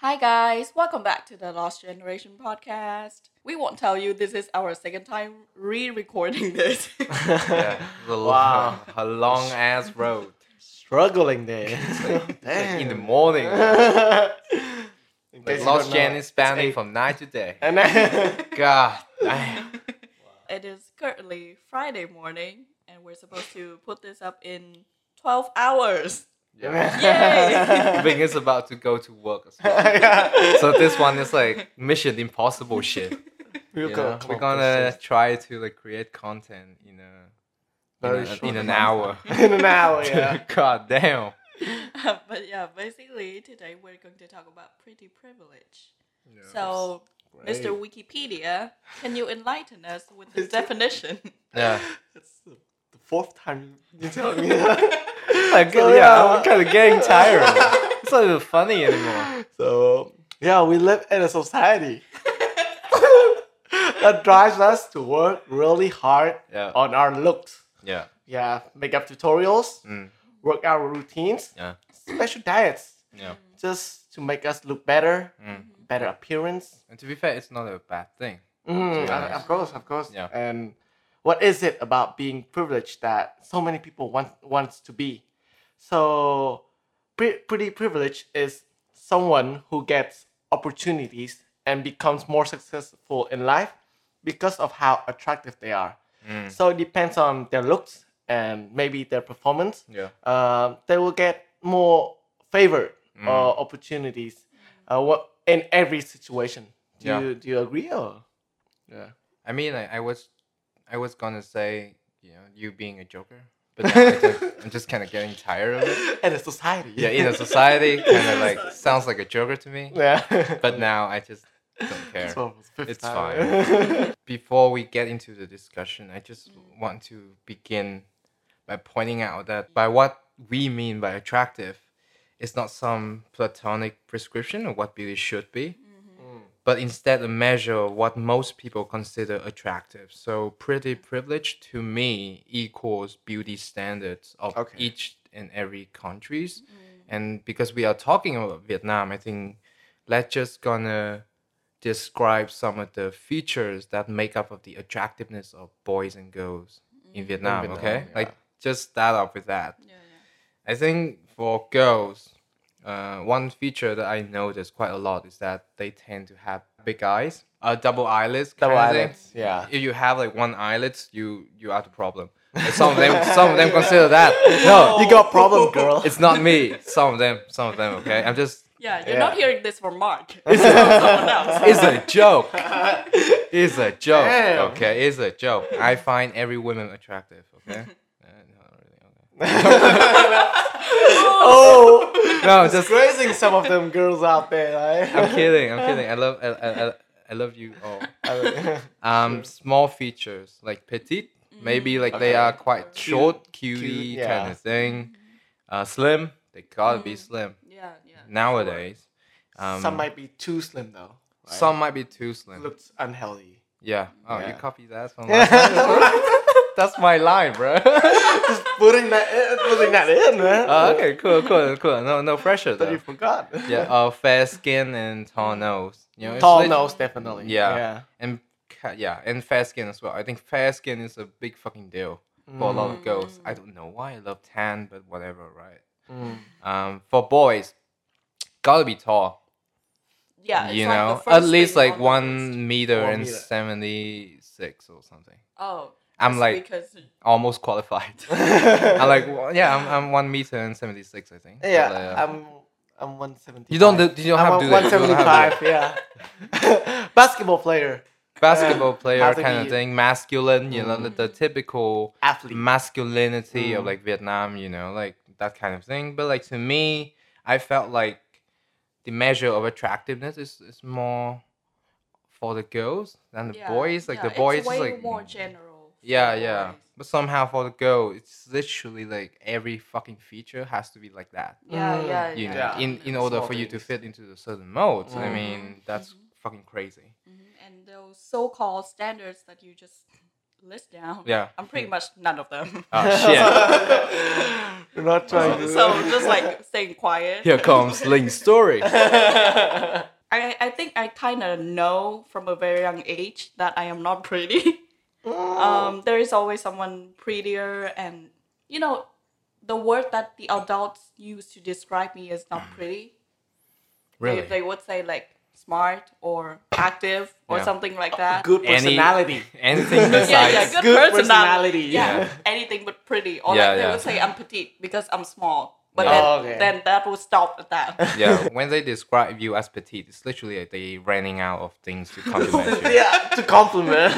Hi guys, welcome back to the Lost Generation podcast. We won't tell you this is our second time re-recording this. yeah, the Wow. a long ass road Struggling there. in the morning. Like Lost don't Gen is spanning from night to day. And then, God damn. it is currently Friday morning, and we're supposed to put this up in 12 hours. Yay! Bing is about to go to work as well. Yeah. So this one is like Mission Impossible shit. We're you gonna know? We're gonna try to like create content in a in, a- short in an hour. in an hour, yeah. God damn. but yeah, basically today we're going to talk about pretty privilege. So, Mr. Wikipedia, can you enlighten us with the definition? Yeah. It's the the fourth time you tell me. Like, So, yeah. I'm kind of getting tired. It's not even funny anymore. so yeah, we live in a society that drives us to work really hard Yeah. on our looks. Yeah. Yeah, makeup tutorials, Mm. workout routines, Yeah. special diets, Yeah. just to make us look better, Mm. better appearance. And to be fair, it's not a bad thing. Mm, Of course, of course. Yeah. And what is it about being privileged that so many people want wants to be? So, pre- pretty privileged is someone who gets opportunities and becomes more successful in life because of how attractive they are. Mm. So it depends on their looks and maybe their performance. Yeah. Uh, they will get more favored Mm. or opportunities. Uh, what in every situation? Do Yeah. you do you agree or? Yeah. I mean, I, I was, I was gonna say, you know, you being a joker, but now I just, I'm just kind of getting tired of it. And a society. Yeah, in a society, kind of like sounds like a joker to me. Yeah. But now I just don't care. This one was fifth It's time. Before we get into the discussion, I just want to begin by pointing out that by what we mean by attractive, it's not some platonic prescription of what beauty should be, but instead a measure of what most people consider attractive. So, pretty privilege to me equals beauty standards of Okay. each and every countries. Mm. And because we are talking about Vietnam, I think let's just gonna describe some of the features that make up of the attractiveness of boys and girls in mm. Vietnam. Vietnam, okay, yeah. like just start off with that. Yeah, yeah. I think for girls, uh, one feature that I notice quite a lot is that they tend to have big eyes, uh, double eyelids. Double eyelids. Yeah. If you have like one eyelid, you you are the problem. Like, some of them, some of them consider that. No, You got problem, girl. it's not me. Some of them, some of them. Okay, I'm just. Yeah, you're Yeah. not hearing this from Mark. It's from someone else. It's a joke. It's a joke. Damn. Okay, it's a joke. I find every woman attractive. Okay. Uh, not really, okay. Oh, No, just disgracing some of them girls out there, right? I'm kidding. I'm kidding. I love I, I, I- I love you all. Um, small features like petite, maybe like they are quite Cute, short, cutie cute, kind of thing. Uh, slim, they gotta be slim Yeah, yeah. nowadays. Um, some might be too slim though. right? some might be too slim. looks unhealthy. Yeah. Oh, you Yeah. copy that from last time? That's my line, bro. Just putting that in, putting that in, man. oh, okay, cool, cool, cool. No, no pressure That you forgot. Yeah. Uh, fair skin and tall nose. You know, Tall lit- nose, definitely. Yeah. Yeah. and ca- yeah, and fair skin as well. I think fair skin is a big fucking deal for a lot of girls. I don't know why I love tan, but whatever, right? Mm. Um, for boys, gotta be tall. Yeah, it's you like the know, first at least like on one meter and seventy six or something. Oh, I'm that's like because almost qualified. I'm like, well, yeah, I'm, I'm one meter and seventy six, I think. But, Yeah, uh, I'm I'm 175. you don't do, you don't I'm have to do that. You don't have to do that. 175, yeah. Basketball player, Basketball player kind of thing, masculine. You know, the, the typical athlete. masculinity of Mm. like Vietnam, you know, like that kind of thing. But like to me, I felt like the measure of attractiveness is, is more for the girls than the yeah, boys. Like yeah, the boys it's is way like more general. For yeah, the yeah. boys. But somehow for the girl, it's literally like every fucking feature has to be like that. Yeah, Mm, yeah, You yeah. know, Yeah. in in order Small for you to fit into the certain modes. I Mm. mean, that's fucking crazy. Mhm, And those so-called standards that you just list down. Yeah. I'm pretty much none of them. Oh shit. We're not trying to. so just like staying quiet. Here comes Link's story. I, I think I kind of know from a very young age that I am not pretty. Um, there is always someone prettier, and you know, the word that the adults use to describe me is not pretty. Really? They, they would say like smart or active or Yeah. something like that. Good Any- personality. Anything besides. yeah, yeah, good, Good personality. personality, Yeah. yeah. anything but pretty. Or Yeah, like they yeah. would say I'm petite because I'm small. But Yeah. then, Oh, okay. then that would stop at that. yeah, when they describe you as petite, it's literally like they running out of things to compliment you. yeah, to compliment.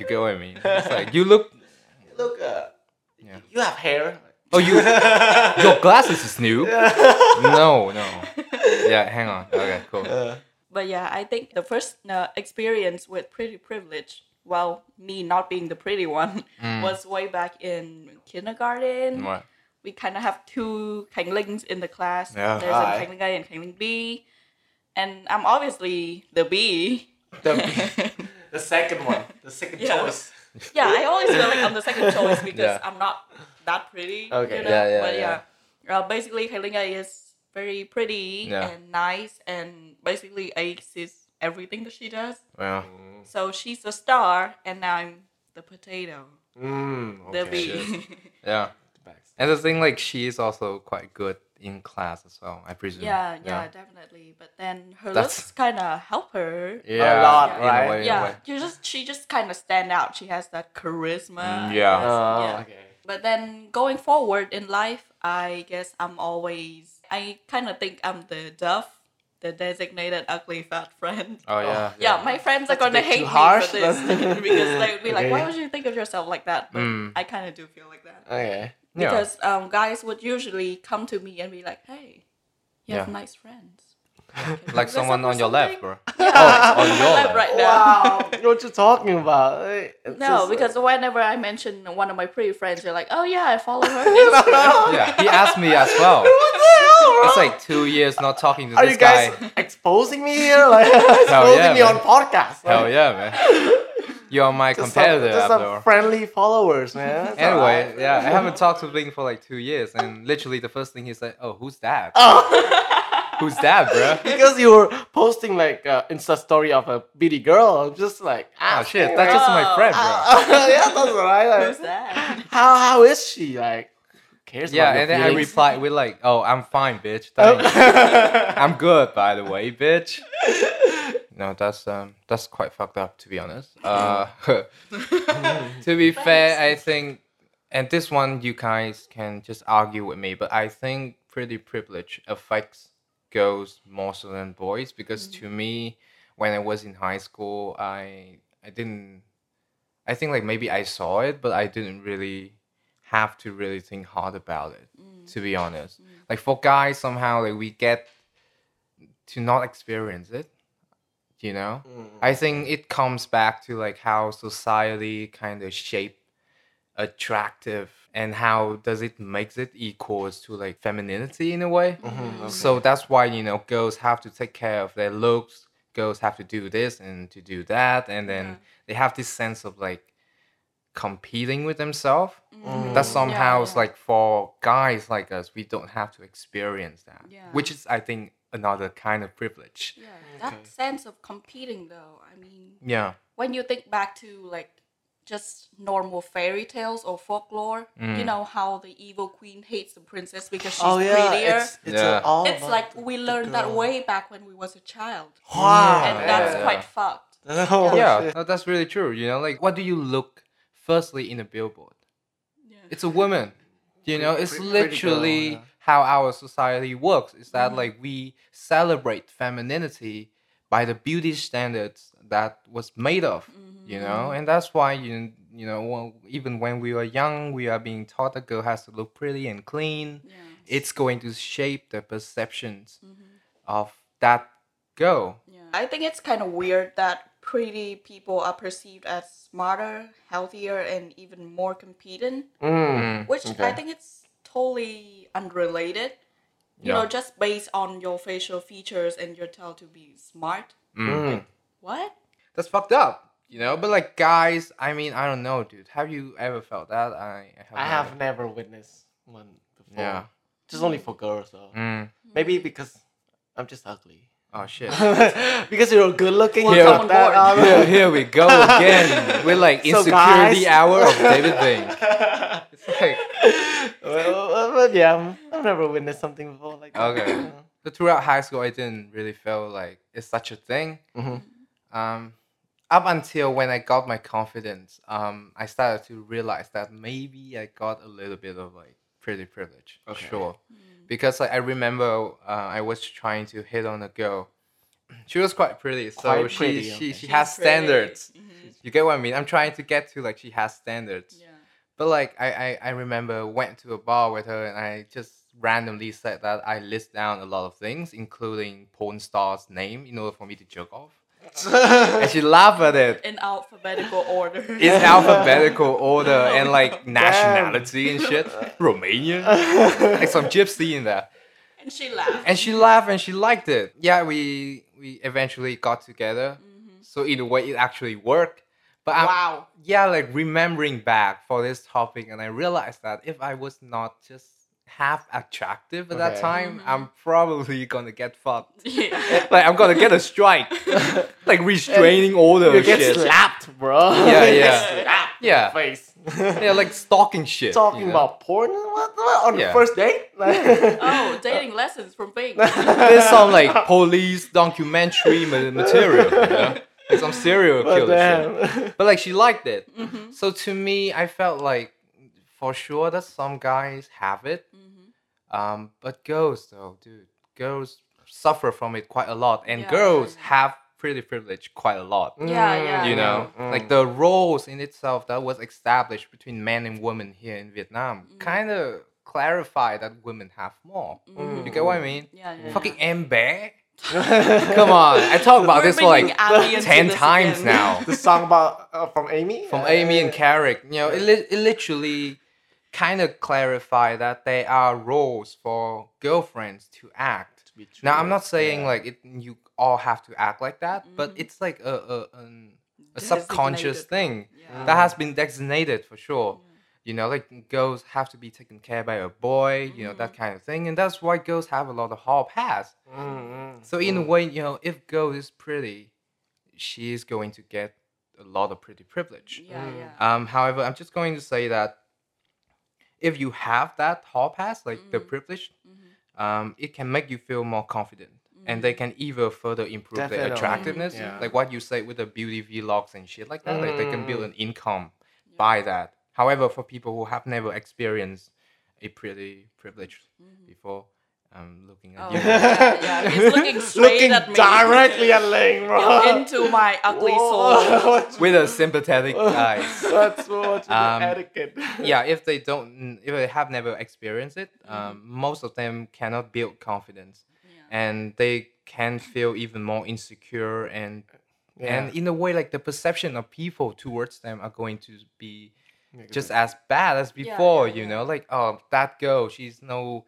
You get what I mean? It's like you look. Look, uh, Yeah. you have hair. Oh, you. your glasses is new. No, no. Yeah, hang on. Okay, cool. Uh, But yeah, I think the first uh, experience with pretty privilege, well, me not being the pretty one, was way back in kindergarten. Right. We kind of have two Khánh Linhs in the class. Yeah. There's Aye. a Khánh Linh A and Khánh Linh B. And I'm obviously the B. the, the second one, the second Yeah. choice. yeah, I always feel like I'm the second choice because Yeah. I'm not that pretty. Okay. You know? Yeah, yeah, But yeah. yeah, uh, basically, Khánh Linh A is very pretty Yeah. and nice, and basically, Ace is everything that she does. Well, So she's the star, and now I'm the potato, Mm, the okay. bee. yeah. And the thing, like, she is also quite good in class as well, I presume. yeah, yeah, definitely. But then her That's- looks kind of help her. Yeah, lot, in right? A way, in a Yeah, way. you just she just kind of stand out. She has that charisma. Mm, yeah. guess. Oh, yeah. okay. But then going forward in life, I guess I'm always I kind of think I'm the duff, the designated ugly fat friend. Oh, yeah. Yeah, my friends That's are gonna hate me harsh. for this because they'd be like, "Why would you think of yourself like that?" But Mm. I kind of do feel like that Okay. Yeah. because um, guys would usually come to me and be like, "Hey, you have nice friends." like someone on your left, bro. Yeah, on my your left left. right now. Wow, what you talking about? It's No, just, because whenever I mention one of my pretty friends, you're like, "Oh yeah, I follow her." on Instagram." Yeah, he asked me as well. what the hell, bro? It's like two years not talking to Are this you guys guy. exposing me here? Like exposing yeah, me man. on podcast? Hell yeah, man. You're my Just competitor, some, just some friendly followers, man. It's Anyway, alright. yeah, I haven't talked to Bling for like two years, and literally the first thing he said, "Oh, who's that? Oh. Who's that, bro?" because you were posting like uh, Insta story of a bitty girl, I'm just like, Oh ah, shit, that's just my friend, bro. yeah, that's alright. Who's Like, that? how how is she? Like, cares? Yeah, about your and then I feelings? replied with like, "Oh, I'm fine, bitch. Oh. Thanks. I'm good, by the way, bitch." No, that's um, that's quite fucked up, to be honest. Uh, to be fair, I think, and this one you guys can just argue with me, but I think pretty privilege affects girls more so than boys because to me, when I was in high school, I I didn't. I think like maybe I saw it, but I didn't really have to really think hard about it. To be honest, like for guys, somehow like we get to not experience it. You know, Mm. I think it comes back to like how society kind of shape attractive and how does it makes it equals to like femininity in a way. Mhm, okay. So that's why you know girls have to take care of their looks. Girls have to do this and to do that, and then Yeah. they have this sense of like competing with themselves. Mm. That Yeah, somehow is like for guys like us, we don't have to experience that, Yeah. which is I think another kind of privilege. Yeah, that Okay. sense of competing, though. I mean, Yeah. when you think back to like just normal fairy tales or folklore, you Mm. know how the evil queen hates the princess because she's oh yeah, prettier. it's it's Yeah. all It's like we learned that way back when we was a child, Wow, and yeah, that's yeah. quite fucked. Oh, yeah, shit. no, that's really true. You know, like what do you look firstly in a billboard? Yeah. It's a woman. You know, it's Pretty- pretty girl, literally yeah. How our society works. Is that Mhm. like we celebrate femininity by the beauty standards that was made of. You know, and that's why you you know even when we are young, we are being taught a girl has to look pretty and clean. Yeah. It's going to shape the perceptions Mhm. of that girl. Yeah. I think it's kind of weird that pretty people are perceived as smarter, healthier, and even more competent. Mm. Which I think it's totally unrelated. You Yeah. know, just based on your facial features and you're told to be smart. Mm. What? that's fucked up. You know, but like guys, I mean, I don't know, dude. Have you ever felt that? I, I have. I have never witnessed one before. Yeah. Just only for girls though. Mm. Maybe because I'm just ugly. Oh shit. because you're good looking. Welcome you got that, um, here, here we go again. We're like So, insecurity guys- hour of David Bing. It's like well, well, well, yeah, I've never witnessed something before like that. Okay. so throughout high school, I didn't really feel like it's such a thing. Mhm. Um, up until when I got my confidence, um, I started to realize that maybe I got a little bit of like pretty privilege. Okay. Sure. Because like, I remember uh, I was trying to hit on a girl. She was quite pretty, so Quite she pretty, she okay. she has She's pretty. standards. Mhm. You get what I mean? I'm trying to get to like she has standards. Yeah. But like I, I, I remember went to a bar with her and I just randomly said that I list down a lot of things, including porn star's name, in order for me to jerk off. and she laughed at it. In alphabetical order. In alphabetical order oh and like nationality and shit. Romania. like some gypsy in there. and she laughed. And she laughed and she liked it. Yeah, we we eventually got together. Mm-hmm. So in a way it actually worked. But I'm, wow. yeah, like remembering back for this topic, and I realized that if I was not just half attractive at that Okay. time, mm-hmm. I'm probably gonna get fucked. Yeah. like I'm gonna get a strike, like restraining order. You get shit. slapped, bro. Yeah, You get yeah. slapped in Yeah. the face. Yeah, like stalking shit. Talking you know? about porn what, what, on Yeah. the first date? Like- Oh, dating lessons from Bing. There's some like police documentary material, you know? Like some serial But killer shit. But like she liked it. Mm-hmm. So to me, I felt like for sure that some guys have it. Mm-hmm. Um, but girls though, dude, girls suffer from it quite a lot, and Yeah, girls yeah. have pretty privilege quite a lot. Yeah, yeah. You know, Mm, like mm. the roles in itself that was established between men and women here in Vietnam Mm. kind of clarify that women have more. Mhm. You get what I mean? Yeah, yeah. Fucking yeah. M Bear. Come on, I talk about We're this for like bringing Abby into ten times again. now. the song about uh, from Amy. from Uh, Amy and Carrick. You know, it, li- it literally kind of clarify that there are roles for girlfriends to act. be. Now, I'm not saying Yeah. like it. You all have to act like that, but Mhm. it's like a a, an, a subconscious thing Yeah. that has been designated for sure. You know, like girls have to be taken care by a boy. You know that Mhm. kind of thing, and that's why girls have a lot of hall pass. Mm, mm, So in a mm. way, you know, if girl is pretty, she is going to get a lot of pretty privilege. Yeah, Mm. yeah. Um, however, I'm just going to say that if you have that hall pass, like the Mhm. privilege, Mhm. um, it can make you feel more confident, and they can even further improve their Definitely. attractiveness. Yeah. Like what you say with the beauty vlogs and shit like that, like they can build Mm. an income Yeah. by that. However, for people who have never experienced a pretty privilege Mhm. before, um, looking at Oh, you. yeah, yeah. He's looking straight Looking at me. directly at Linh, bro. Into my ugly soul. With a sympathetic eyes. That's what's Um, etiquette. yeah, if they don't, if they have never experienced it, Mm-hmm. um, most of them cannot build confidence, Yeah. and they can feel even more insecure, and Yeah. and in a way, like the perception of people towards them are going to be just as bad as Yeah, before. yeah, you yeah. know, like oh, that girl, she's no,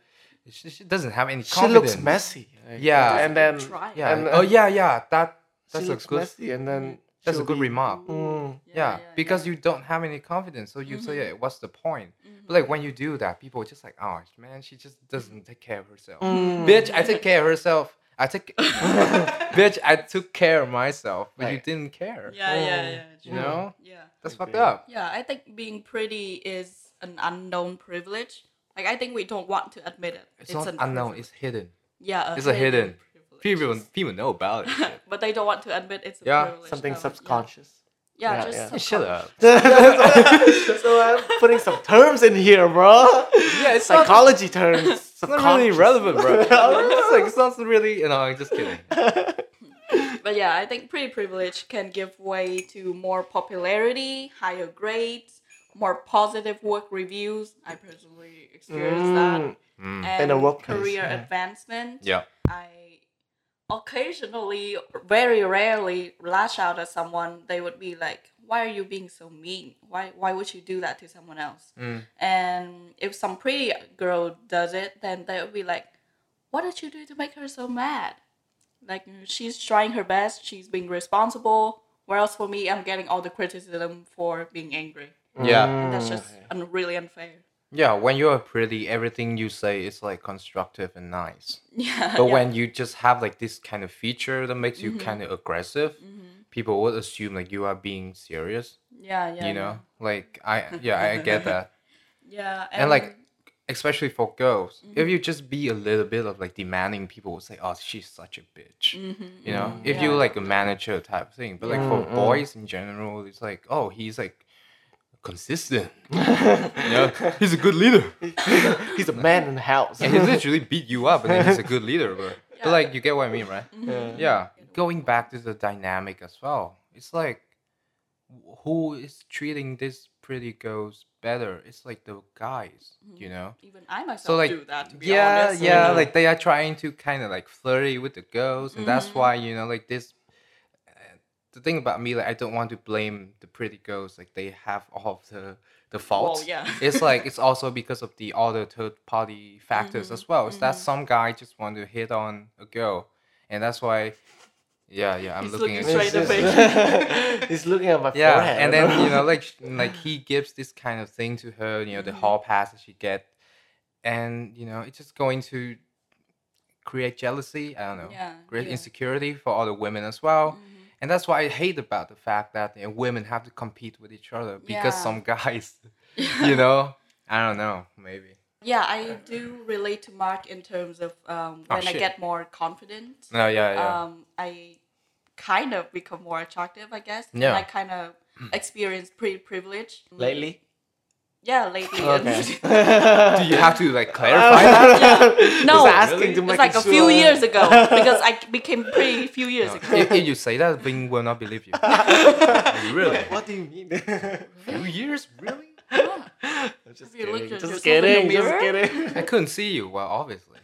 she, she doesn't have any confidence. she looks messy. like, Yeah. and then Try. Yeah. And, oh uh, yeah, yeah. That she that's a looks good. messy, and then That's a good be- remark. Mm. Yeah, because you don't have any confidence, so you say, Mhm. yeah, "What's the point?" Mhm. But like when you do that, people are just like, "Oh man, she just doesn't take care of herself." Mm. Bitch, I take care of herself. I take, bitch, I took care of myself, but you didn't care. Yeah, yeah, Mm. yeah. You know, Yeah. that's Okay. fucked up. Yeah, I think being pretty is an unknown privilege. Like I think we don't want to admit it. It's, not an unknown. privilege. It's hidden. yeah, it's a hidden. privilege. People people know about it. but they don't want to admit it's a Yeah. privilege. Something though. subconscious. Yeah, Yeah, just yeah. Hey, Shut up. so I'm putting some terms in here, bro. Yeah, it's not- psychology terms. It's not really relevant, bro. it's like it's not really. You know, I'm just kidding. But yeah, I think pretty privilege can give way to more popularity, higher grades, more positive work reviews. I personally experienced that. Mm. Mm. And In a workplace, career yeah. advancement. Yeah. I occasionally, very rarely, lash out at someone. They would be like, "Why are you being so mean? Why why would you do that to someone else?" Mm. And if some pretty girl does it, then they would be like, "What did you do to make her so mad?" Like she's trying her best. She's being responsible. Whereas for me, I'm getting all the criticism for being angry. Yeah. And that's just Mm. un- really unfair. Yeah, when you're pretty, everything you say is like constructive and nice. Yeah. But yeah. when you just have like this kind of feature that makes you Mhm. kind of aggressive, Mhm. people would assume like you are being serious. Yeah, yeah. you know, like I yeah I get that. Yeah. and like especially for girls Mm-hmm. if you just be a little bit of like demanding people will say oh she's such a bitch Mhm, you know mhm, if you like a manager type thing but like for Mm, mm. boys in general it's like oh he's like consistent you know he's a good leader He's a man in the house. and he literally beat you up and then he's a good leader bro Yeah. but like you get what i mean right Yeah. yeah going back to the dynamic as well it's like who is treating these pretty girls better it's like the guys you know Even I myself so like do that. To be yeah honest. yeah Mhm. like they are trying to kind of like flirty with the girls and that's Mhm. why you know like this the thing about me like i don't want to blame the pretty girls like they have all of the the faults yeah. it's like it's also because of the other third party factors Mhm, as well it's that mhm. some guy just want to hit on a girl and that's why yeah yeah i'm He's looking looking at straight in the He's looking at my yeah forehead. and then you know like like he gives this kind of thing to her you know the Mhm. hall pass that she get and you know it's just going to create jealousy i don't know Yeah, create yeah. insecurity for other women as well Mhm. And that's why i hate about the fact that you know, women have to compete with each other because Yeah. some guys you know i don't know maybe Yeah, I do relate to Mark in terms of um, Oh, when I get more confident. no yeah yeah Um, I kind of become more attractive, I guess. and Yeah. I kind of experience pretty privilege. lately. Yeah, lately. Okay. do you have to like clarify that No, asking Really? to it's make like a few years ago because I became pretty few years No, ago. if, if you say that Bing will not believe you really What do you mean? few years really just you kidding. at Just yourself in the kidding. Just kidding. i couldn't see you well obviously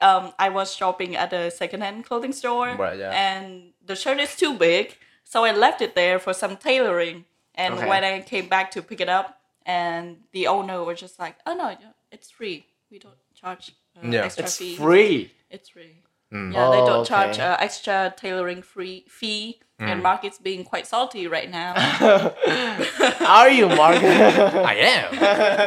um, I was shopping at a secondhand clothing store, Right, yeah. and the shirt is too big, so I left it there for some tailoring. And Okay. when I came back to pick it up, and the owner was just like, "Oh no, it's free. We don't charge uh, Yeah. extra It's fee. free. It's free. Mm. Yeah, they Oh, don't charge uh, extra tailoring free fee." Mm. And Mark is being quite salty right now. Are you, Mark? i am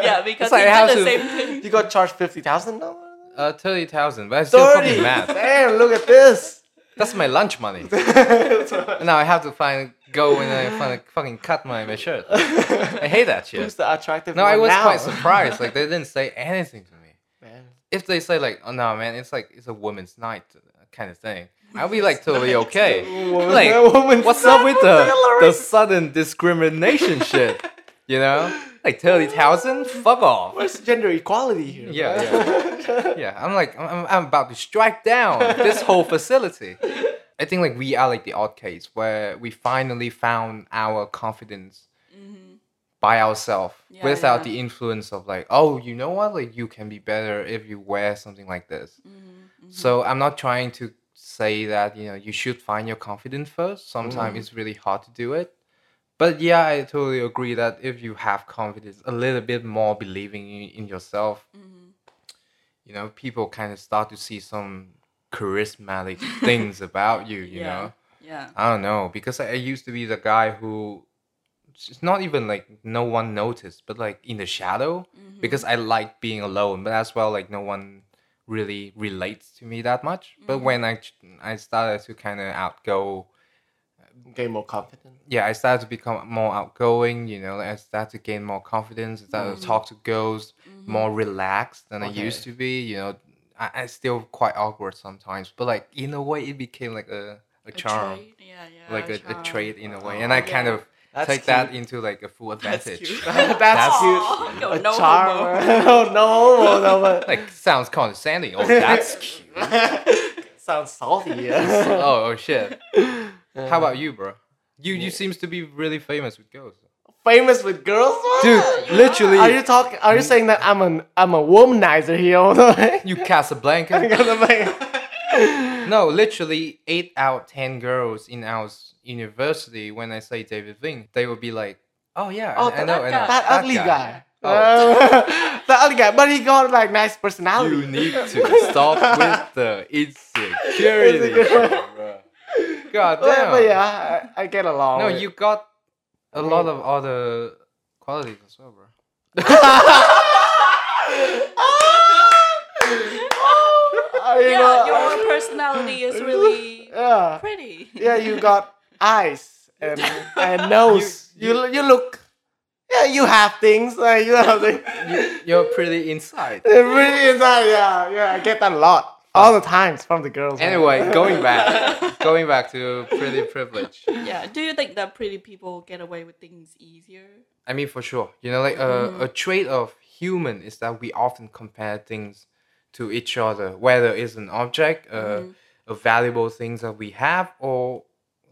yeah, because like I have the to- same thing. you got charged fifty thousand dollars. Uh, thirty thousand, but I still fucking Thirty. mad. Damn! Look at this. That's my lunch money. now I have to find go and I fucking cut my, my shirt. I hate that shit. Who's the attractive? No, I was now? quite surprised. Like they didn't say anything to me. Man. If they say like, "Oh no, man, it's like it's a woman's night," kind of thing, I'll be like totally okay. Woman- Like, woman's what's up with the the sudden discrimination shit? You know, like thirty thousand, fuck off. Where's gender equality here? Yeah, yeah. yeah, I'm like, I'm, I'm about to strike down this whole facility. I think like we are like the odd case where we finally found our confidence mm-hmm. by ourselves Yeah, without yeah. the influence of like, oh, you know what, like you can be better if you wear something like this. Mm-hmm, mm-hmm. So I'm not trying to say that you know you should find your confidence first. Sometimes it's really hard to do it. But yeah, I totally agree that if you have confidence, a little bit more believing in, in yourself, you know, people kind of start to see some charismatic things about you, you yeah. know. Yeah. I don't know because I, I used to be the guy who it's not even like no one noticed, but like in the shadow mm-hmm. because I like being alone, but as well like no one really relates to me that much. But mm-hmm. when I I started to kind of outgo, uh, Gain more confidence. yeah, I started to become more outgoing. You know, I started to gain more confidence. I started to mm-hmm. talk to girls more relaxed than I used to be. You know, I, I still quite awkward sometimes, but like in a way, it became like a a, A charm trait, Yeah, yeah. like a, a charm. trait in a way, Oh, and I kind of That's take that into like a full That's advantage. cute. That's, That's- cute. Yo, a no charm. homo. no, no homo, no, but like sounds condescending. Oh, that's cute. sounds salty. Yeah. oh, oh shit. How about uh-huh. you, bro? You you seems to be really famous with girls, Famous with girls, dude. Literally, Are you talking? Are you saying that I'm an I'm a womanizer here? you cast a Casablanca. no, literally eight out of ten girls in our university. When I say David Ving, they will be like, "Oh yeah, Oh, I, I know, I know, that that ugly guy. Oh. Uh, the ugly guy, but he got like nice personality. You need to stop with the insecurity. Insecurity. bro. God But, damn. but yeah, I, I get along. No, you got a lot of other qualities as well, bro. Uh, you yeah, know, your personality is really yeah, pretty. yeah. You got eyes and and nose. You you look. Yeah, you have things. Like you have things. You're pretty inside. really inside. Yeah, yeah. I get that a lot all the times from the girls. Anyway, going back, going back to pretty privilege. Yeah. Do you think that pretty people get away with things easier? I mean, for sure. You know, like a, a trait of human is that we often compare things to each other, whether it's an object, uh, mm-hmm. a valuable things that we have, or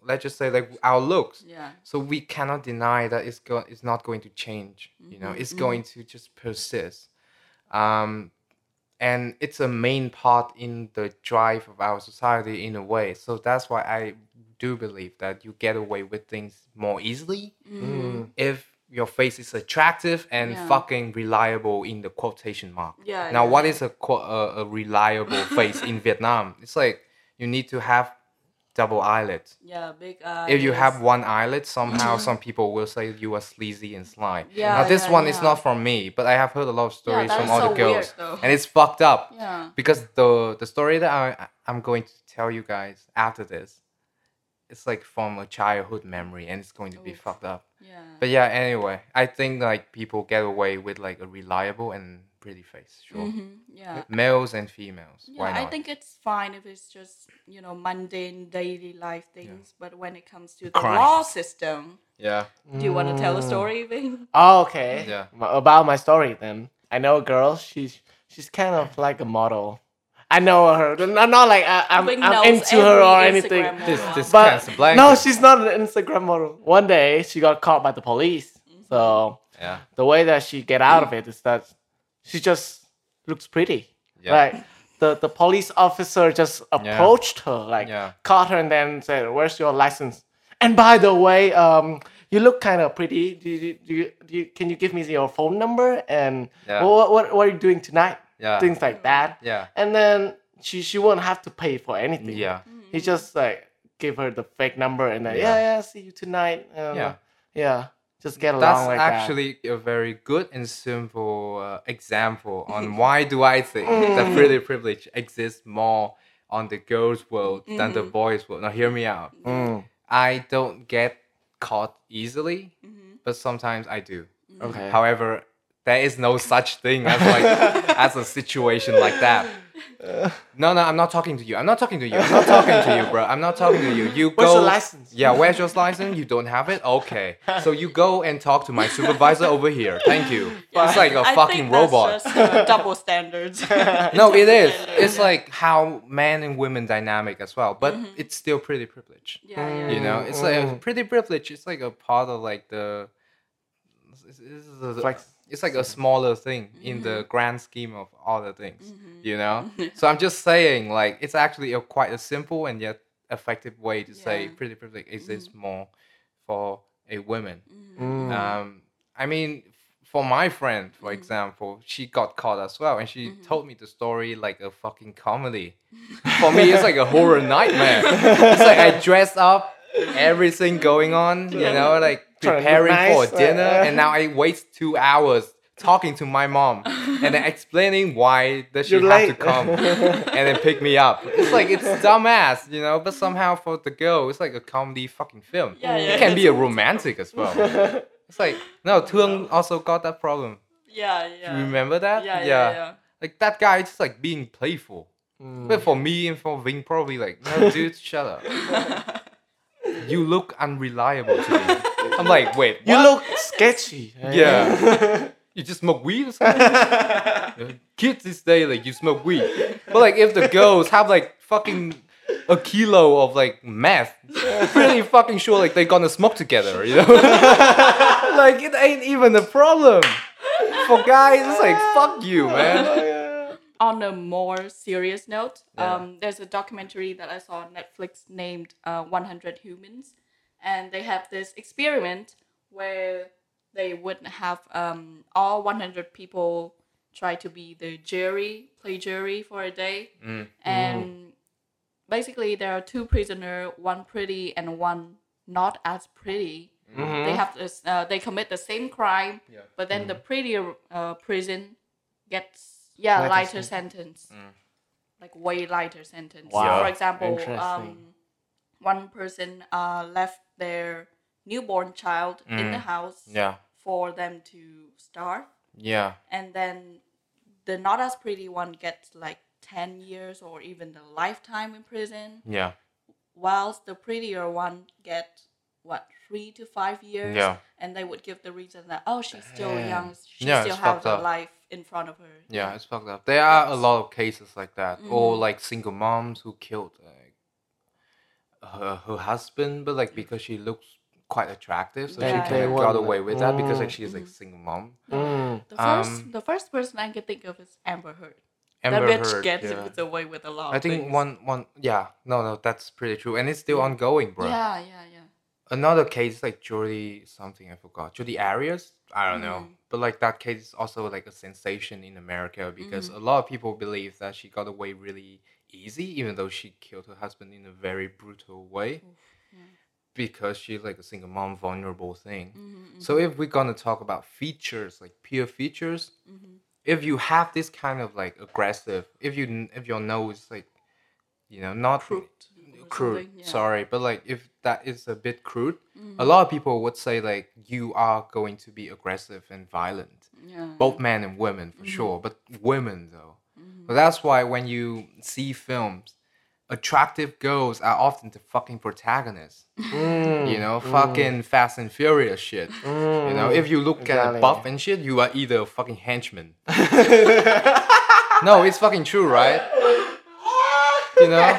let's just say like our looks. Yeah. So we cannot deny that it's go- it's not going to change. You know, mm-hmm. it's going to just persist. Um, and it's a main part in the drive of our society in a way. So that's why I do believe that you get away with things more easily mm. Mm. if your face is attractive and Yeah. fucking reliable in the quotation mark. Yeah, Now, yeah, what yeah. is a, qu- a, a reliable face in Vietnam? It's like you need to have double eyelids. Yeah. Big eyes. If you have one eyelid, somehow mm-hmm. some people will say you are sleazy and sly. Yeah, now this yeah, one is not from me, but I have heard a lot of stories that from all so the girls, weird, and it's fucked up. Yeah. Because the the story that I I'm going to tell you guys after this, it's like from a childhood memory, and it's going to be Oof. fucked up. Yeah. But yeah, anyway, I think like people get away with like a reliable and pretty face, sure. Mhm, Yeah. Males and females. Yeah, Why not? I think it's fine if it's just you know mundane daily life things, but when it comes to the Crime. law system, yeah. do you want to tell a story, Ving? Oh, okay. Yeah. About my story then. I know a girl. She's she's kind of like a model. I know her. Not, not like I, I'm, Ving I'm into her or anything. Instagram This model. this But Casablanca. no, she's not an Instagram model. One day she got caught by the police. Mm-hmm. So yeah. the way that she get out of it is that she just looks pretty. Yeah. Right. The the police officer just approached her, like Yeah. caught her and then said, "Where's your license?" And by the way, um, you look kind of pretty. Do you, do you, do you, can you give me your phone number and Yeah. what, what what are you doing tonight? Yeah. Things like that. Yeah. And then she she won't have to pay for anything. Yeah. He just like give her the fake number and then Yeah. yeah yeah, see you tonight. Um, Yeah. Yeah. Just get along That's like that. actually a very good and simple uh, example on why do I think that pretty privilege exists more on the girls' world than the boys' world. Now, hear me out. Mm, I don't get caught easily, but sometimes I do. okay. However, there is no such thing as like as a situation like that. No, no, I'm not talking to you. I'm not talking to you. I'm not talking to you, bro. I'm not talking to you. You Where's go. your license? Yeah, where's your license? You don't have it? Okay. So you go and talk to my supervisor over here. Thank you. It's like a I fucking think that's robot. just, uh, double standards. No, it is. It's like how man and women dynamic as well, but it's still pretty privileged. yeah, yeah. You know, it's like a pretty privilege. It's like a part of like the. It's, it's, a- Flex. It's like a smaller thing in the mm-hmm. grand scheme of all the things. Mm-hmm. You know, so I'm just saying, like, it's actually a quite a simple and yet effective way to say Yeah. pretty privilege exists mm-hmm. more for a woman. Mm. Um, I mean, for my friend, for example, she got caught as well, and she told me the story like a fucking comedy. for me, it's like a horror nightmare. it's like I dress up, everything going on, you know, like Trying to look preparing for nice, a dinner, uh, and now I waste two hours talking to my mom and then explaining why does she You're have to come and then pick me up. It's like it's dumbass, you know, but somehow for the girl, it's like a comedy fucking film. Yeah, yeah, It can be a romantic as well. It's like no, Thương also got that problem. yeah, yeah. you remember that? Yeah, yeah, yeah. Like that guy just like being playful. Mm. But for me and for Ving, probably like, no, dude, shut up. You look unreliable to me. I'm like, wait, You look sketchy. Yeah. you just smoke weed or something? Kids this day, like, you smoke weed. But, like, if the girls have, like, fucking a kilo of, like, meth, pretty fucking sure, like, they're gonna smoke together, you know? like, it ain't even a problem. For guys, it's like, fuck you, man. on a more serious note, Yeah. um, there's a documentary that I saw on Netflix named uh, 100 Humans, and they have this experiment where they would have um, all 100 people try to be the jury, play jury for a day, Mm. and basically there are two prisoners, one pretty and one not as pretty, Mhm. They have this. Uh, they commit the same crime, Yeah. but then the prettier uh, prison gets yeah Lighter lighter, sentence, Mm. like way lighter sentence. Wow. For example, um, one person uh, left their newborn child in the house Yeah. for them to starve, Yeah. and then the not as pretty one gets like ten years or even a lifetime in prison, Yeah. whilst the prettier one get what three to five years Yeah. and they would give the reason that oh she's still young she Yeah, still has a life in front of her Yeah, it's fucked up. There are a lot of cases like that, or Mhm. like single moms who killed like, her her husband, but like because she looks quite attractive, so Yeah, she yeah. kind of got away with that because like Mm. she's like Mhm. single mom. Mm. the first Um, the first person i can think of is amber heard Amber that bitch Heard, gets yeah. away with a lot I think things. one one yeah no no that's pretty true, and it's still Yeah. ongoing, bro. yeah yeah yeah Another case like Jodi something I forgot, Jodi Arias. I don't know, Mhm. but like that case is also like a sensation in America because Mhm. a lot of people believe that she got away really easy, even though she killed her husband in a very brutal way, Oof, yeah. because she's like a single mom, vulnerable thing. Mhm, So if we're gonna talk about features, like pure features, mhm, if you have this kind of like aggressive, if you if your nose like, you know, not Crude crude, yeah. sorry, but like if that is a bit crude, a lot of people would say like you are going to be aggressive and violent, yeah both men and women for Mhm. sure, but women though. But that's why when you see films, attractive girls are often the fucking protagonists. Mm. You know, Mm. fucking Fast and Furious shit. You know, if you look Exactly. at buff and shit, you are either a fucking henchman. no, it's fucking true, right? You know,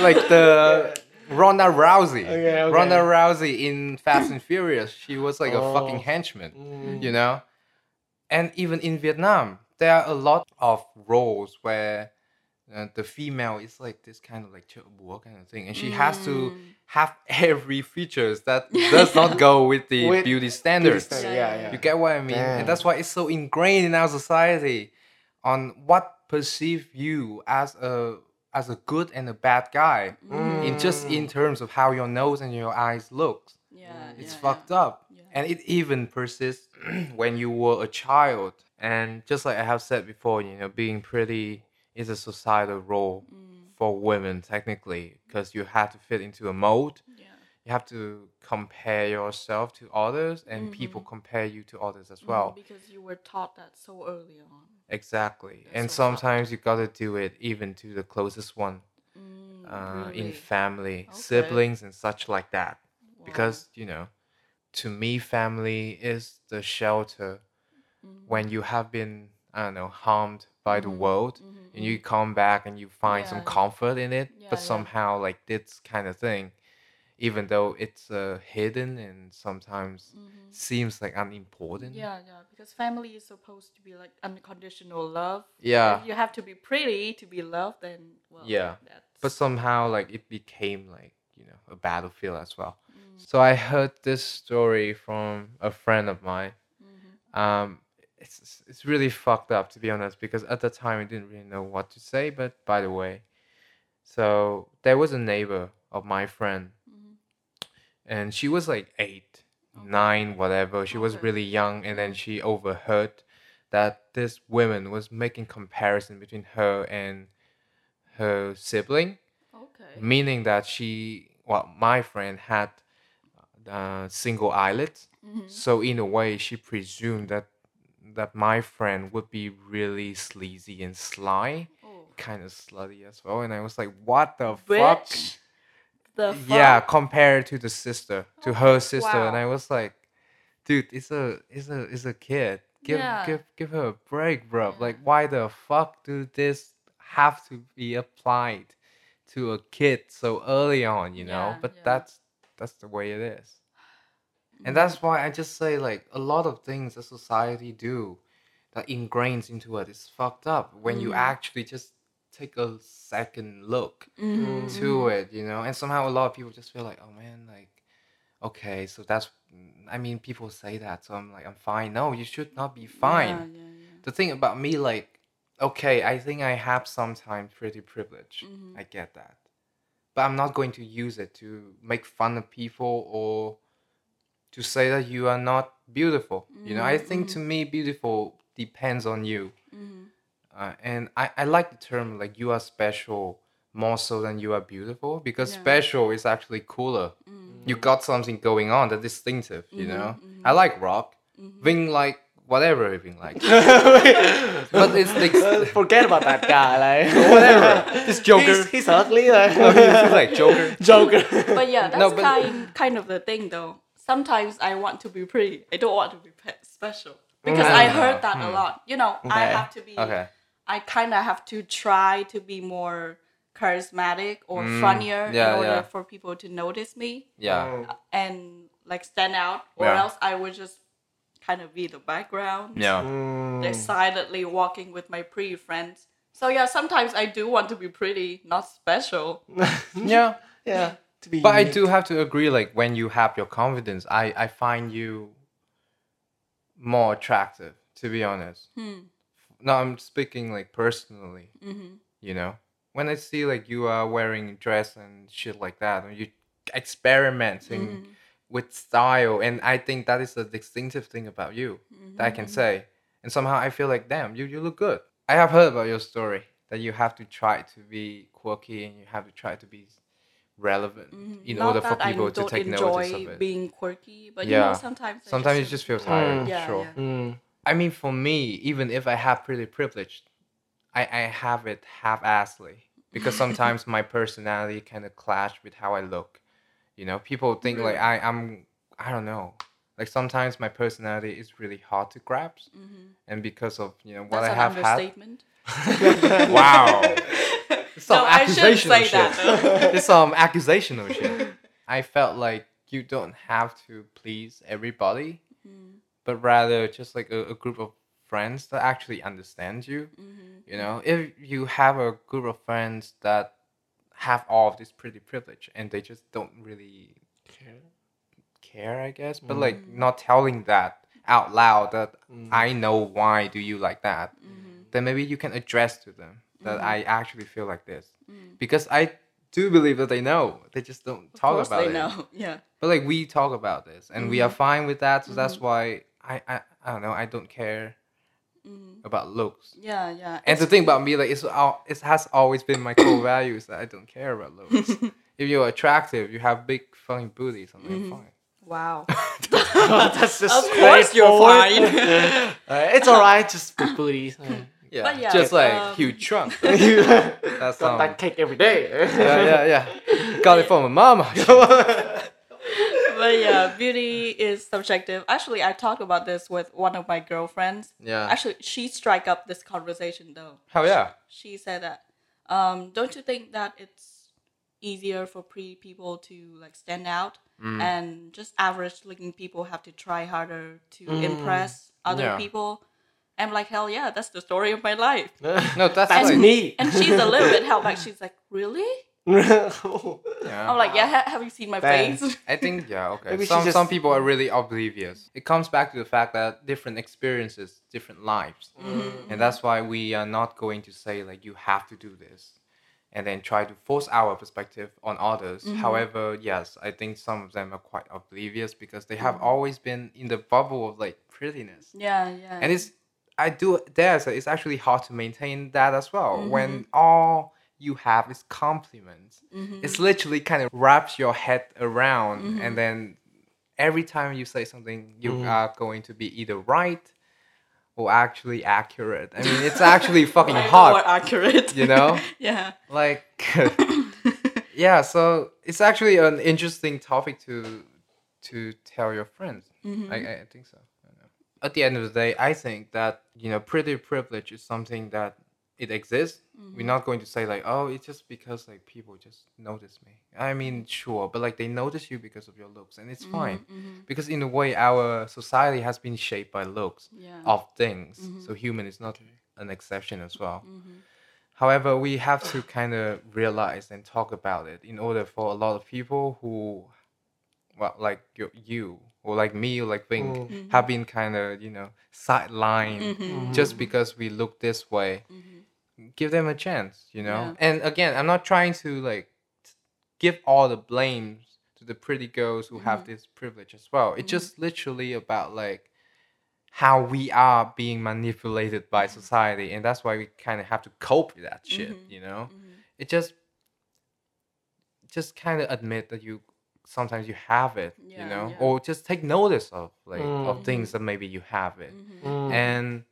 like the Ronda Rousey. Okay, okay. Ronda Rousey in Fast and Furious, she was like a fucking Oh. henchman. Mm. You know, and even in Vietnam, there are a lot of roles where uh, the female is like this kind of like chợ búa kind of thing, and she has to Mm. have every features that does not go with the With beauty standards. standard, Yeah, yeah, yeah, yeah. You get what I mean? Damn. And that's why it's so ingrained in our society on what perceive you as a as a good and a bad guy Mm. in just in terms of how your nose and your eyes look. yeah It's yeah, fucked up. yeah. And it even persists when you were a child. And just like I have said before, you know, being pretty is a societal role Mm, for women technically because you have to fit into a mold. yeah You have to compare yourself to others and people compare you to others as well. Mm, because you were taught that so early on Exactly. That's and so sometimes you gotta do it even to the closest one Mm, uh, in family, Okay. siblings, and such like that. Wow. Because, you know, to me, family is the shelter Mhm. when you have been, I don't know, harmed by the Mhm. world Mhm, and you come back and you find some comfort in it. Yeah, but yeah. somehow, like this kind of thing, even though it's uh, hidden and sometimes mhm. seems like unimportant. Yeah, yeah, because family is supposed to be like unconditional love. Yeah. If you have to be pretty to be loved, then well, Yeah. That's, But somehow, like, it became like, you know, a battlefield as well. Mm, So I heard this story from a friend of mine. mhm. Um, it's it's really fucked up to be honest because at the time I didn't really know what to say. But by the way, so there was a neighbor of my friend, Mhm. and she was like eight, Okay. nine, whatever. She was really young, and then she overheard that this woman was making comparison between her and her sibling, Okay. meaning that she, well, my friend had uh, single eyelids. Mhm. So in a way, she presumed that that my friend would be really sleazy and sly, Oh. kind of slutty as well. And I was like, what the fuck? The fuck? Yeah, compared to the sister, to Oh, her sister, and. I was like, dude, it's a it's a it's a kid. Give Yeah. give give her a break, bro. Like, why the fuck do this have to be applied to a kid so early on? You know, Yeah, but yeah. that's that's the way it is. And Mhm. that's why I just say like a lot of things that society do that ingrains into it is fucked up when you Mm. actually just take a second look Mhm, to it, you know. And somehow a lot of people just feel like, oh man, like, okay, so that's. I mean, people say that, so I'm like, I'm fine. No, you should not be fine. Yeah, yeah, yeah. The thing about me, like, okay, I think I have sometimes pretty privilege. Mhm. I get that, but I'm not going to use it to make fun of people or to say that you are not beautiful. You know, I think Mm-hmm. to me, beautiful depends on you. Mm-hmm. Uh, and I, I like the term like you are special more so than you are beautiful because Yeah. Special is actually cooler. You got something going on that's distinctive, you Mm-hmm, know? I like rock. being like whatever Ving likes. but it's like Uh, forget about that guy. Like whatever. This Joker. He's, he's ugly. Like. he's like Joker. Joker. But yeah, that's No, but- kind kind of the thing though. Sometimes I want to be pretty. I don't want to be special because I heard that a lot. You know, I Mm. Have to be. Okay. I kind of have to try to be more charismatic or Mm, funnier yeah, in order yeah. for people to notice me Yeah. and like stand out, or Yeah. else I would just kind of be the background. Yeah. Mm. like silently walking with my pretty friends. So yeah, sometimes I do want to be pretty, not special. Yeah. yeah. To be But I do have to agree, like when you have your confidence, I, I find you more attractive, to be honest. Hmm. No, I'm speaking like personally. Mm-hmm. You know, when I see like you are wearing dress and shit like that, and you experimenting Mm-hmm. with style, and I think that is a distinctive thing about you that I can Mm-hmm. say. And somehow I feel like, damn, you you look good. I have heard about your story that you have to try to be quirky and you have to try to be relevant mm-hmm. in order for that people I to don't take enjoy notice of it. being quirky, but you know sometimes. I Sometimes you just feel tired. Mm. Yeah, sure. yeah. Mm. I mean, for me, even if I have pretty privilege, I, I have it half-assly because sometimes my personality kind of clash with how I look. You know, people think like I I'm I don't know. Like sometimes my personality is really hard to grasp, mm-hmm. and because of you know what That's I an have had. Wow. It's some No, I accusational say shit. that, it's some accusational shit. I felt like you don't have to please everybody, Mm-hmm. but rather just like a, a group of friends that actually understand you. Mm-hmm. You know, if you have a group of friends that have all of this pretty privilege and they just don't really care, care I guess, but like Mm. not telling that out loud that Mm. I know why do you like that, Mm-hmm. then maybe you can address to them that I actually feel like this Mm. because I do believe that they know. They just don't Of talk course about they it. know. Yeah. But like we talk about this and we are fine with that, so Mm-hmm. that's why I, I I don't know. I don't care Mm-hmm. about looks. Yeah, yeah. And the thing about me, like, it's al- it has always been my core values that I don't care about looks. if you're attractive, you have big fucking booties, I'm Mm-hmm. like, fine. Wow. That's just Of course you're fine. Uh, it's alright, just big booties. Uh, Yeah, But yeah, just like um, huge trunk. you That's got um, that cake every day. yeah, yeah, yeah. Got it from my mama. but yeah, beauty is subjective. Actually, I talked about this with one of my girlfriends. yeah. Actually, she strike up this conversation though. Hell yeah. She said that, um, don't you think that it's easier for pretty people to like stand out, Mm. and just average looking people have to try harder to impress other Yeah. people? I'm like, hell yeah, that's the story of my life. No, that's, That's like, me. And she's a little bit held back. She's like, really? Yeah. I'm like, yeah. Ha- have you seen my Thanks. face? I think yeah, okay. Maybe some just- some people are really oblivious. It comes back to the fact that different experiences, different lives, Mm-hmm. and that's why we are not going to say like you have to do this, and then try to force our perspective on others. Mm-hmm. However, yes, I think some of them are quite oblivious because they have Mm-hmm. always been in the bubble of like prettiness, yeah, yeah. and it's I do dare say it's actually hard to maintain that as well Mm-hmm. when all you have is compliments Mm-hmm. it's literally kind of wraps your head around Mm-hmm. and then every time you say something you are going to be either right or actually accurate i mean it's actually fucking I know More hard accurate. you know yeah. like yeah so it's actually an interesting topic to to tell your friends Mm-hmm. I, I think so I don't know. At the end of the day i think that you know pretty privilege is something that it exists Mm-hmm. we're not going to say like oh it's just because like people just notice me i mean sure but like they notice you because of your looks and it's fine Mm-hmm. because in a way our society has been shaped by looks Yeah. of things Mm-hmm. so human is not an exception as well however we have to kind of realize and talk about it in order for a lot of people who well like you, you or like me or like Vink Mm-hmm. have been kind of you know sidelined just because we look this way give them a chance you know Mm-hmm. Yeah. and again i'm not trying to like give all the blames to the pretty girls who have Mm-hmm. this privilege as well. It's just literally about like how we are being manipulated by Mm-hmm. society, and that's why we kind of have to cope with that shit. You know, it just just kind of admit that you sometimes you have it. you know, yeah. or just take notice of like of Mm. things that maybe you have it Mm-hmm. Mm. and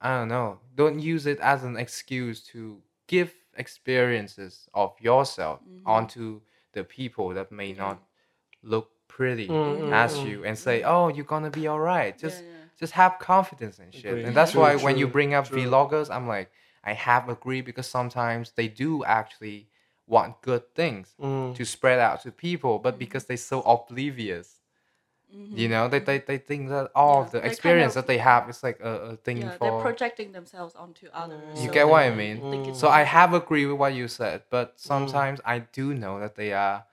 I don't know, don't use it as an excuse to give experiences of yourself Mm-hmm. onto the people that may not look pretty Mm, as you and say, "Oh, you're gonna be all right." Just yeah. just have confidence and shit. Agree. And that's True, why when you bring up true. vloggers, I'm like, I have agreed because sometimes they do actually want good things Mm. to spread out to people, but because they're so oblivious, you know, they, they, they think that all Yeah, of the they kind experience of- that they have is like a, a thing Yeah, for. they're projecting themselves onto others. You so get what I mean? think it's So I have agreed with what you said, but Mm. sometimes I do know that they are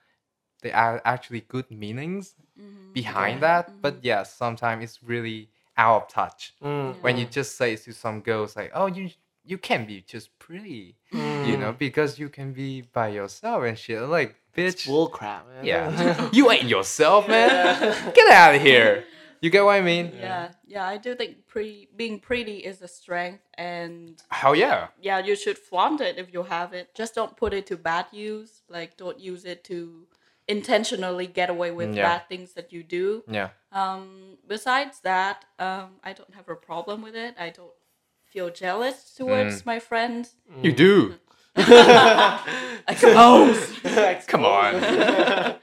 they are actually good meanings Mm-hmm. behind that. But yes, sometimes it's really out of touch Mm. when you just say to some girls like, "Oh, you you can be just pretty," Mm. You know, because you can be by yourself and shit. Like, bitch, Bull crap, man. yeah, you ain't yourself, man. Get out of here. You get what I mean? Yeah, yeah, I do think pre being pretty is a strength, and Hell yeah. yeah, you should flaunt it if you have it. Just don't put it to bad use. Like, don't use it to intentionally get away with Yeah. bad things that you do. Yeah. Um, besides that, um, I don't have a problem with it. I don't feel jealous towards my friends. You do. I suppose. Come on.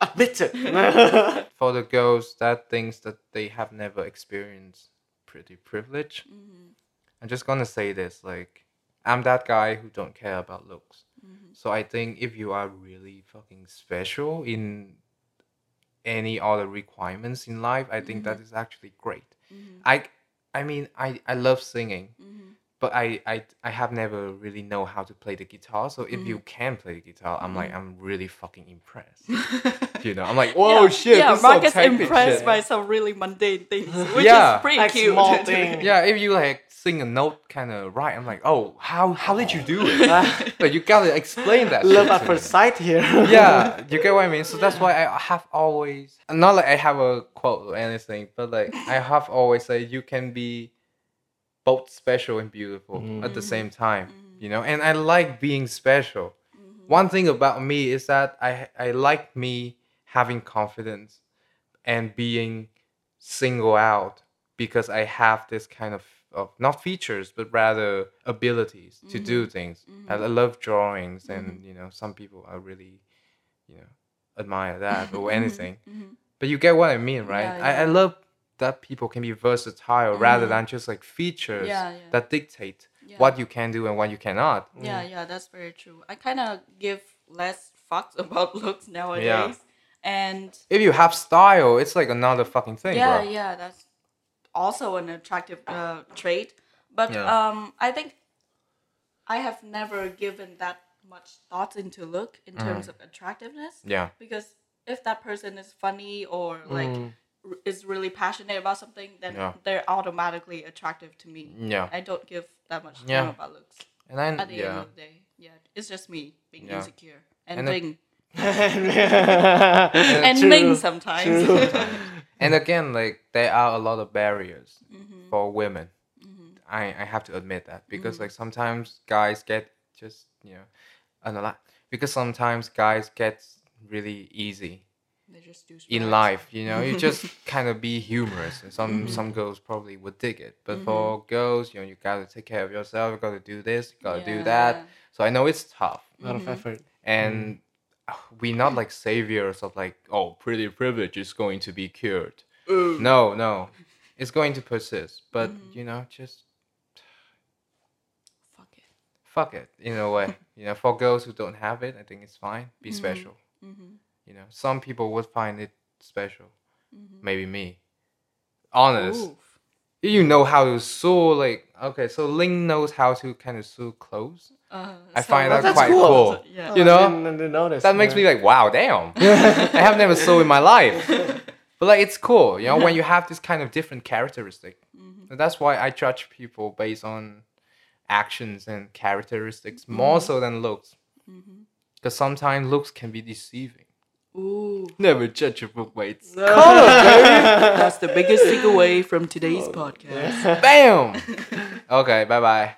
Admit it. for the girls that thinks that they have never experienced pretty privilege. Mm-hmm. I'm just gonna say this like i'm that guy who don't care about looks. Mm-hmm. So i think if you are really fucking special in any other requirements in life i think mm-hmm. that is actually great. I i mean i i love singing but I, I I have never really know how to play the guitar. So if you mm-hmm. can play the guitar, I'm like mm-hmm. I'm really fucking impressed. you know, I'm like, whoa yeah, shit. Yeah, this is so Mark is impressed shit." by some really mundane things, which Yeah. is pretty Like cute. small thing. Yeah, if you like sing a note kind of right, I'm like, oh, how how did you do it? but you gotta explain that. Love shit at to first sight here. Yeah, you get what I mean. So that's why I have always not like I have a quote or anything, but like I have always said you can be both special and beautiful at the mm-hmm. same time. Mm-hmm. You know, and I like being special. Mm-hmm. One thing about me is that I I like me having confidence and being single out because I have this kind of, of not features but rather abilities to do things. I, I love drawings and you know some people are really you know admire that or anything. But you get what I mean, right? Yeah, I, I love that people can be versatile rather than just like features Yeah, yeah. that dictate Yeah. what you can do and what you cannot. Yeah, yeah, that's very true. I kind of give less fucks about looks nowadays. And If you have style, it's like another fucking thing, yeah, bro. yeah, that's also an attractive uh, trait. But Yeah. um, I think I have never given that much thought into look in terms of attractiveness. Mm. Yeah. Because if that person is funny or like r- is really passionate about something, then Yeah. they're automatically attractive to me. Yeah. I don't give that much time Yeah. about looks. And then At the end of the day, yeah, it's just me being Yeah. insecure and, And the- and and Ming sometimes. and again, like there are a lot of barriers Mm-hmm. for women. I I have to admit that because like sometimes guys get just you know, I don't know, because sometimes guys get really easy they just do in life. You know, you just kind of be humorous, and some mm-hmm. some girls probably would dig it. But for mm-hmm. girls, you know, you gotta take care of yourself. You gotta do this. You gotta do that. So I know it's tough, A lot of mm-hmm. effort. and uh, we're not like saviors of like, oh, pretty privilege is going to be cured. No, no, it's going to persist. But you know, just Fuck it. fuck it in a way. you know, for girls who don't have it, I think it's fine. Be Mm-hmm. special. You know, some people would find it special. Mm-hmm. Maybe me. Honest. Oof. You know how to sew like okay, so Linh knows how to kind of sew clothes. Uh, I so- find that quite cool. cool. Yeah. You I know, didn't, I didn't notice. that makes me like, wow, damn. I have never sewn in my life. But like it's cool, you know, when you have this kind of different characteristic. And that's why I judge people based on actions and characteristics more so than looks. Because sometimes looks can be deceiving. Ooh, Never judge a book by its cover, that's the biggest takeaway from today's oh, podcast. Bam! Okay, bye bye.